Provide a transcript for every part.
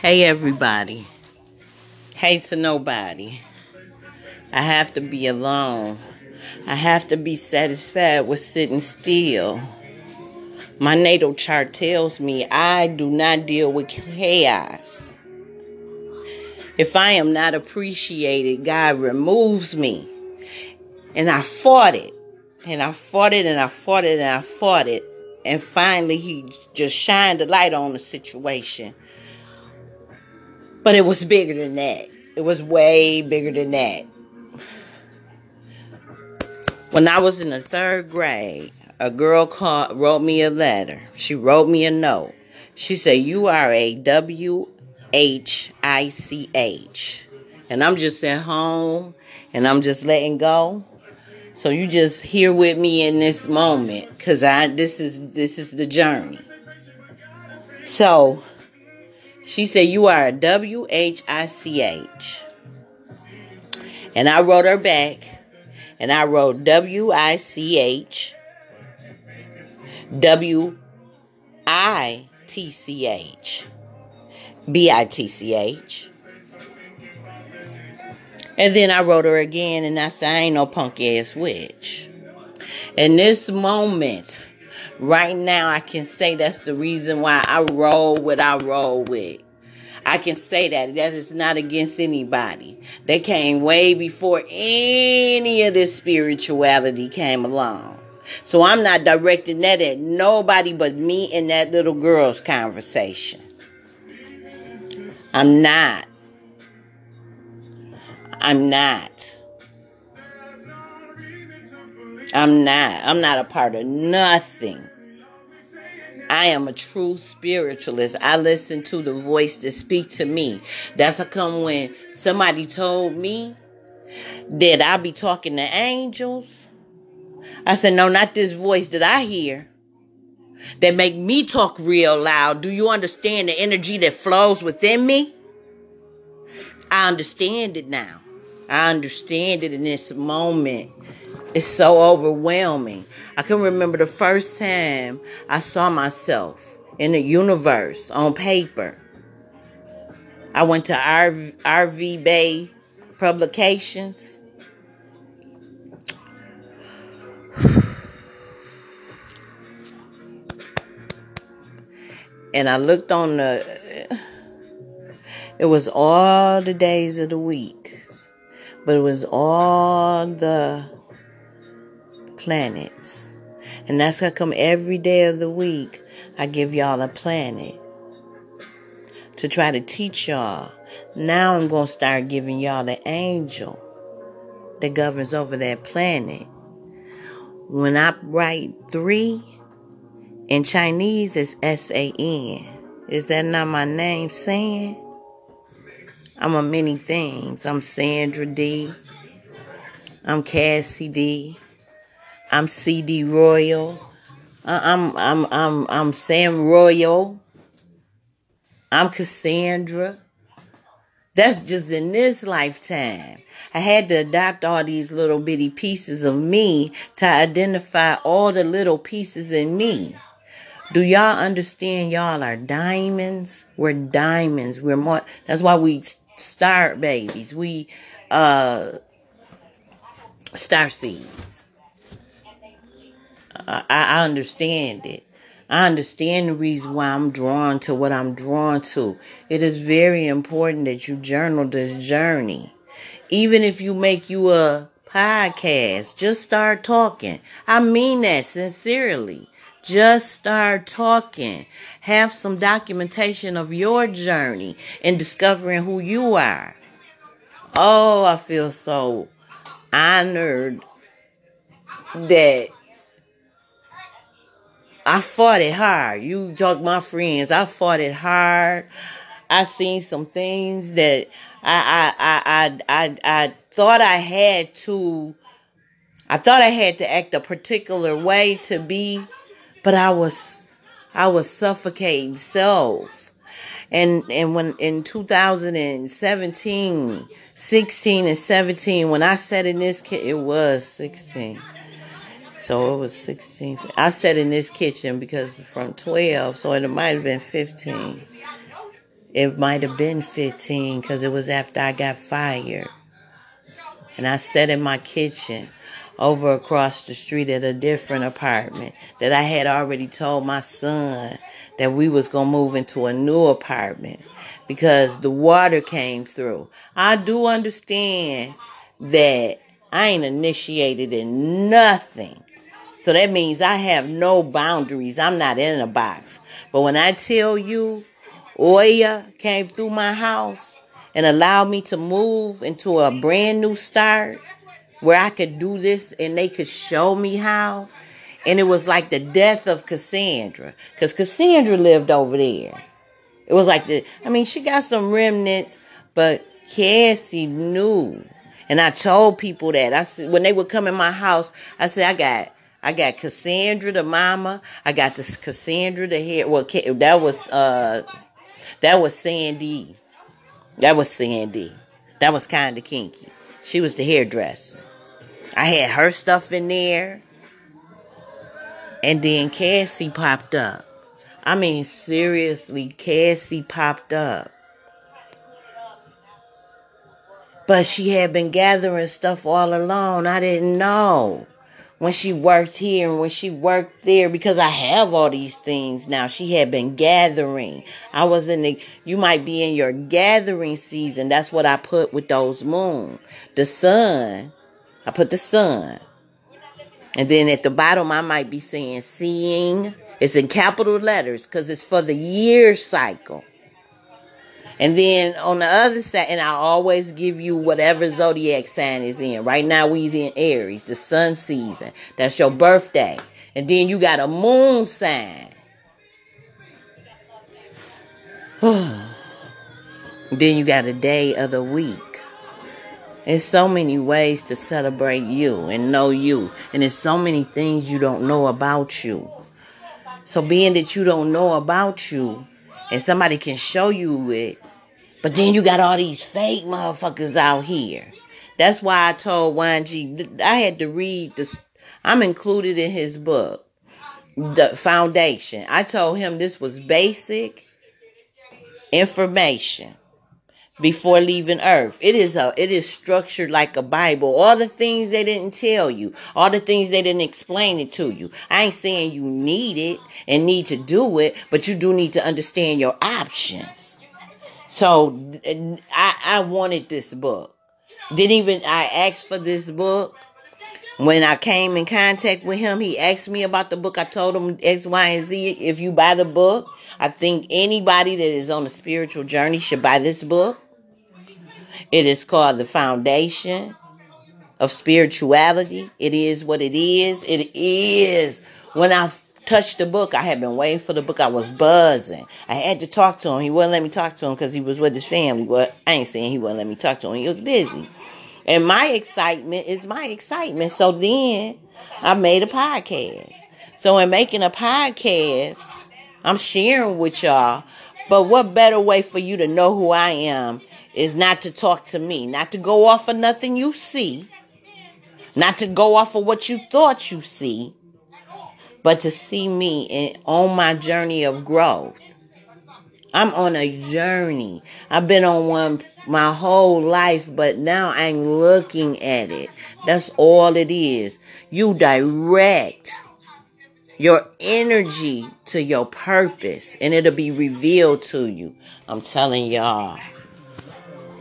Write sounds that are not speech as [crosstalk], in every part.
Hey, everybody. Hey to nobody. I have to be alone. I have to be satisfied with sitting still. My natal chart tells me I do not deal with chaos. If I am not appreciated, God removes me. And I fought it. And I fought it and I fought it and I fought it. And finally, He just shined the light on the situation. But it was bigger than that. It was way bigger than that. When I was in the third grade, a girl called, wrote me a letter. She wrote me a note. She said, You are a W H I C H. And I'm just at home and I'm just letting go. So you just here with me in this moment cuz I this is this is the journey. So she said you are a W H I C H. And I wrote her back and I wrote W I C H W I T C H B I T C H. And then I wrote her again, and I said, I ain't no punk ass witch. In this moment, right now, I can say that's the reason why I roll what I roll with. I can say that. That is not against anybody. They came way before any of this spirituality came along. So I'm not directing that at nobody but me and that little girl's conversation. I'm not. I'm not. I'm not. I'm not a part of nothing. I am a true spiritualist. I listen to the voice that speak to me. That's how come when somebody told me that I be talking to angels, I said, no, not this voice that I hear that make me talk real loud. Do you understand the energy that flows within me? I understand it now. I understand it in this moment. It's so overwhelming. I can remember the first time I saw myself in the universe on paper. I went to RV, RV Bay Publications. And I looked on the, it was all the days of the week, but it was all the planets. And that's gonna come every day of the week I give y'all a planet to try to teach y'all. Now I'm to start giving y'all the angel that governs over that planet. When I write three in Chinese, it's S A N. Is that not my name, San? I'm a many things. I'm Sandra D. I'm Cassie D. I'm CD Royal. I'm I'm I'm I'm Sam Royal. I'm Cassandra. That's just in this lifetime. I had to adopt all these little bitty pieces of me to identify all the little pieces in me. Do y'all understand? Y'all are diamonds. We're diamonds. We're more. That's why we start babies. We uh star seeds. I, I understand it. I understand the reason why I'm drawn to what I'm drawn to. It is very important that you journal this journey. Even if you make you a podcast, just start talking. I mean that sincerely. Just start talking. Have some documentation of your journey and discovering who you are. Oh, I feel so honored that I fought it hard. You talk my friends. I fought it hard. I seen some things that I I I I I, I thought I had to I thought I had to act a particular way to be, but I was I was suffocating self. And and when in 2017, 16 and 17, when I sat in this kit, it was 16. So it was 16. I sat in this kitchen because from 12, so it might have been 15. It might have been 15 because it was after I got fired. And I sat in my kitchen over across the street at a different apartment that I had already told my son that we was going to move into a new apartment because the water came through. I do understand that I ain't initiated in nothing. So that means I have no boundaries. I'm not in a box. But when I tell you Oya came through my house and allowed me to move into a brand new start where I could do this and they could show me how. And it was like the death of Cassandra because Cassandra lived over there. It was like the, I mean, she got some remnants, but Cassie knew. And I told people that. I said, when they would come in my house, I said, I got I got Cassandra the mama. I got this Cassandra the hair. Well, that was uh, that was Sandy. That was Sandy. That was kind of kinky. She was the hairdresser. I had her stuff in there. And then Cassie popped up. I mean, seriously, Cassie popped up. But she had been gathering stuff all along. I didn't know when she worked here and when she worked there because I have all these things now. She had been gathering. I was in the, you might be in your gathering season. That's what I put with those moon. The sun, I put the sun. And then at the bottom, I might be saying seeing. It's in capital letters because it's for the year cycle. And then on the other side, and I always give you whatever zodiac sign is in. Right now, we's in Aries, the sun season. That's your birthday. And then you got a moon sign. [sighs] then you got a day of the week. There's so many ways to celebrate you and know you. And there's so many things you don't know about you. So being that you don't know about you and somebody can show you it, but then you got all these fake motherfuckers out here. That's why I told YG I had to read this. I'm included in his book, The Foundation. I told him this was basic information before leaving earth. It is a it is structured like a Bible. All the things they didn't tell you, all the things they didn't explain it to you. I ain't saying you need it and need to do it, but you do need to understand your options. So I I wanted this book. Didn't even I asked for this book. When I came in contact with him, he asked me about the book. I told him X, Y, and Z. If you buy the book, I think anybody that is on a spiritual journey should buy this book. It is called The Foundation of Spirituality. It is what it is. It is. When I touched the book, I had been waiting for the book. I was buzzing. I had to talk to him. He wouldn't let me talk to him because he was with his family. Well, I ain't saying he wouldn't let me talk to him. He was busy. And my excitement is my excitement. So then I made a podcast. So in making a podcast, I'm sharing with y'all. But what better way for you to know who I am is not to talk to me, not to go off of nothing you see, not to go off of what you thought you see, but to see me in, on my journey of growth. I'm on a journey. I've been on one my whole life, but now I'm looking at it. That's all it is. You direct your energy to your purpose, and it'll be revealed to you. I'm telling y'all.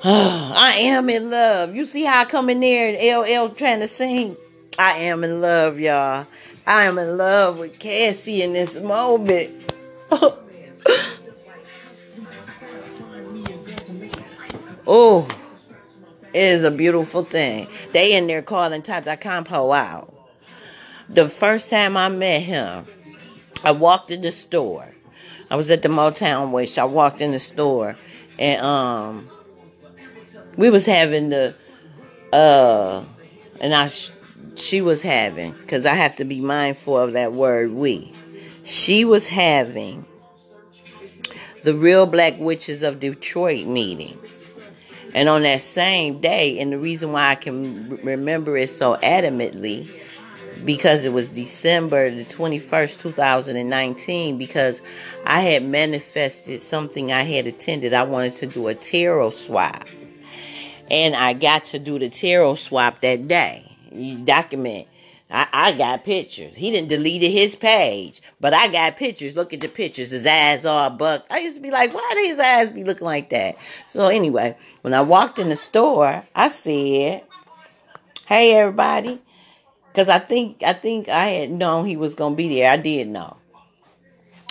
[sighs] I am in love. You see how I come in there and LL trying to sing? I am in love, y'all. I am in love with Cassie in this moment. [laughs] oh, it is a beautiful thing. They in there calling Tata Campo out. The first time I met him, I walked in the store. I was at the Motown Wish. I walked in the store and um we was having the uh and I she was having cuz I have to be mindful of that word we. She was having the real black witches of Detroit meeting. And on that same day, and the reason why I can remember it so adamantly, because it was December the 21st, 2019, because I had manifested something I had attended. I wanted to do a tarot swap. And I got to do the tarot swap that day. Document. I, I got pictures. He didn't delete his page, but I got pictures. Look at the pictures. His eyes all bucked. I used to be like, why do his eyes be looking like that? So anyway, when I walked in the store, I said, "Hey, everybody," because I think I think I had known he was gonna be there. I did know,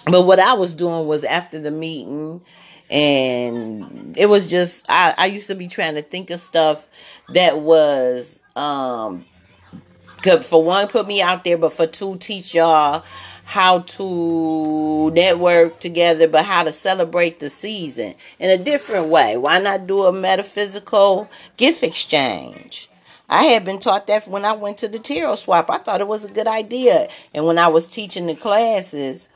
but what I was doing was after the meeting and it was just I, I used to be trying to think of stuff that was um could for one put me out there but for two teach y'all how to network together but how to celebrate the season in a different way why not do a metaphysical gift exchange I had been taught that when I went to the tarot swap. I thought it was a good idea. And when I was teaching the classes,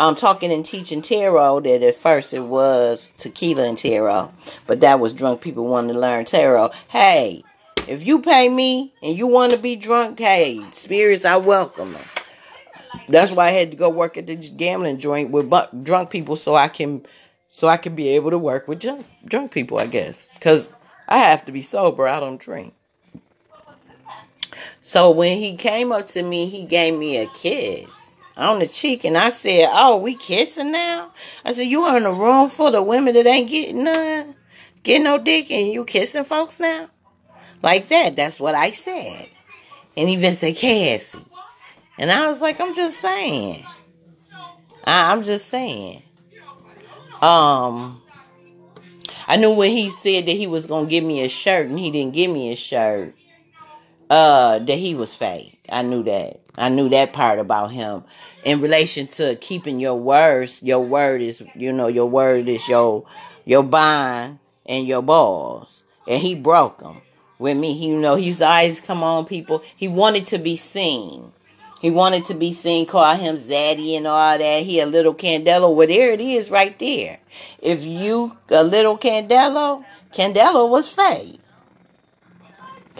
um, talking and teaching tarot that at first it was tequila and tarot, but that was drunk people wanting to learn tarot. Hey, if you pay me and you want to be drunk, hey, spirits, I welcome them. That's why I had to go work at the gambling joint with drunk people so I can, so I can be able to work with drunk, drunk people. I guess because I have to be sober. I don't drink. So when he came up to me, he gave me a kiss on the cheek, and I said, "Oh, we kissing now?" I said, "You are in a room full of women that ain't getting none, getting no dick, and you kissing folks now?" Like that. That's what I said. And he even said, "Cassie," and I was like, "I'm just saying. I, I'm just saying." Um, I knew when he said that he was gonna give me a shirt, and he didn't give me a shirt. Uh, that he was fake. I knew that. I knew that part about him in relation to keeping your words. Your word is, you know, your word is your your bond and your balls, and he broke them with me. He, you know, he's always come on people. He wanted to be seen. He wanted to be seen, call him Zaddy and all that. He a little Candelo. Well, there it is right there. If you a little Candelo, Candelo was fake.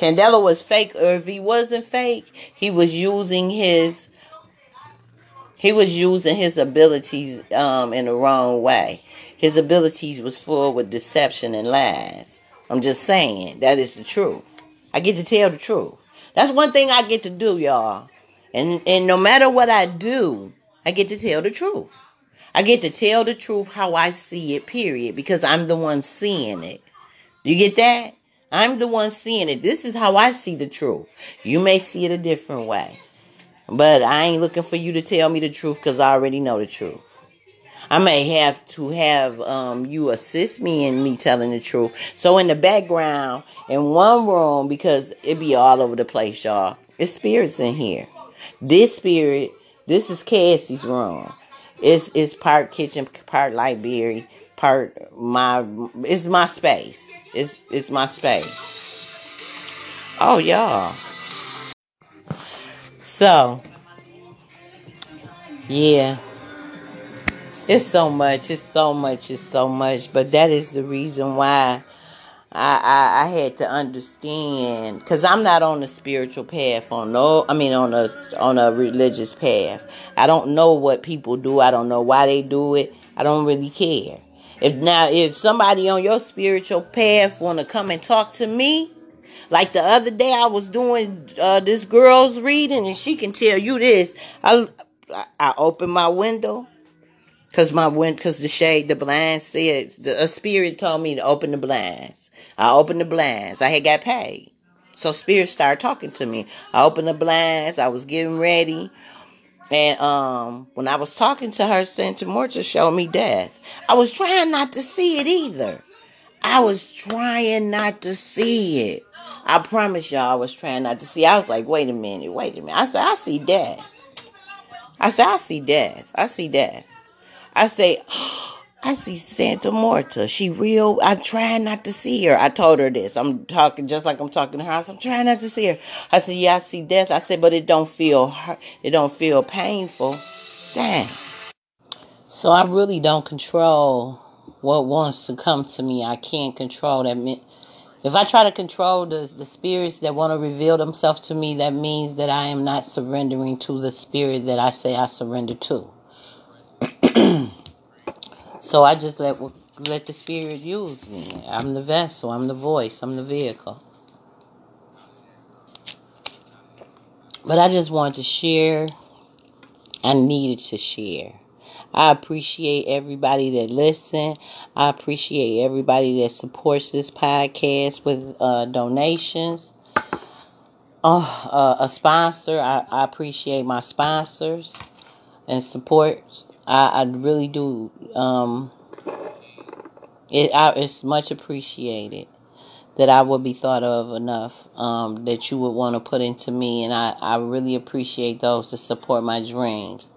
Candelo was fake, or if he wasn't fake, he was using his he was using his abilities um, in the wrong way. His abilities was full with deception and lies. I'm just saying that is the truth. I get to tell the truth. That's one thing I get to do, y'all. And and no matter what I do, I get to tell the truth. I get to tell the truth how I see it, period, because I'm the one seeing it. You get that? I'm the one seeing it. This is how I see the truth. You may see it a different way. But I ain't looking for you to tell me the truth because I already know the truth. I may have to have um, you assist me in me telling the truth. So in the background, in one room, because it be all over the place, y'all. It's spirits in here. This spirit, this is Cassie's room. It's it's part kitchen, part library, part my it's my space. It's it's my space. Oh y'all. So yeah. It's so much, it's so much, it's so much. But that is the reason why I, I, I had to understand because I'm not on a spiritual path on no I mean on a on a religious path. I don't know what people do. I don't know why they do it. I don't really care. If now if somebody on your spiritual path want to come and talk to me, like the other day I was doing uh, this girl's reading and she can tell you this. I I opened my window Cause my wind, cause the shade, the blinds said, the, a spirit told me to open the blinds. I opened the blinds. I had got paid. So spirit started talking to me. I opened the blinds. I was getting ready. And um, when I was talking to her, Santa Morta showed me death. I was trying not to see it either. I was trying not to see it. I promise y'all, I was trying not to see. I was like, wait a minute, wait a minute. I said, I see death. I said, I see death. I see death. I say, I see Santa Morta. She real. I'm trying not to see her. I told her this. I'm talking just like I'm talking to her. I said, I'm trying not to see her. I said, yeah, I see death. I said, but it don't feel it don't feel painful. Damn. So I really don't control what wants to come to me. I can't control that. If I try to control the, the spirits that want to reveal themselves to me, that means that I am not surrendering to the spirit that I say I surrender to. So I just let let the spirit use me. I'm the vessel, I'm the voice, I'm the vehicle. But I just wanted to share. I needed to share. I appreciate everybody that listen. I appreciate everybody that supports this podcast with uh, donations. Oh, uh, a sponsor. I, I, appreciate my sponsors and support. I, I really do. Um, it, I, it's much appreciated that I would be thought of enough um, that you would want to put into me, and I, I really appreciate those that support my dreams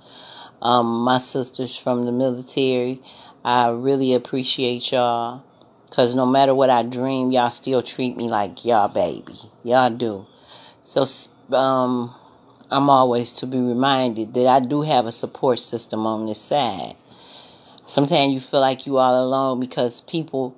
um, my sisters from the military. I really appreciate y'all. Because no matter what I dream, y'all still treat me like y'all baby. Y'all do. So um, I'm always to be reminded that I do have a support system on this side. Sometimes you feel like you all alone because people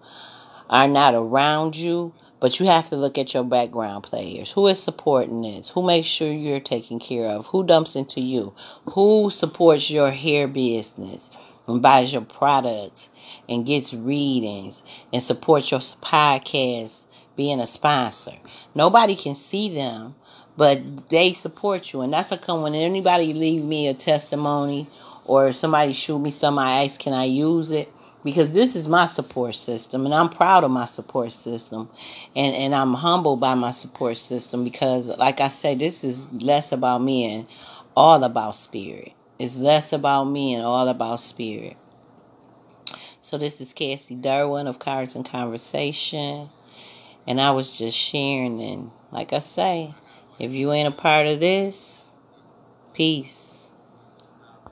are not around you, but you have to look at your background players. Who is supporting this? Who makes sure you're taken care of? Who dumps into you? Who supports your hair business and buys your products and gets readings and supports your podcast being a sponsor? Nobody can see them, but they support you. And that's a come when anybody leave me a testimony or somebody shoot me some, I ask, can I use it? because this is my support system and I'm proud of my support system and, and I'm humbled by my support system because like I say this is less about me and all about spirit. It's less about me and all about spirit. So this is Cassie Durwin of Cards and Conversation and I was just sharing and like I say, if you ain't a part of this, peace.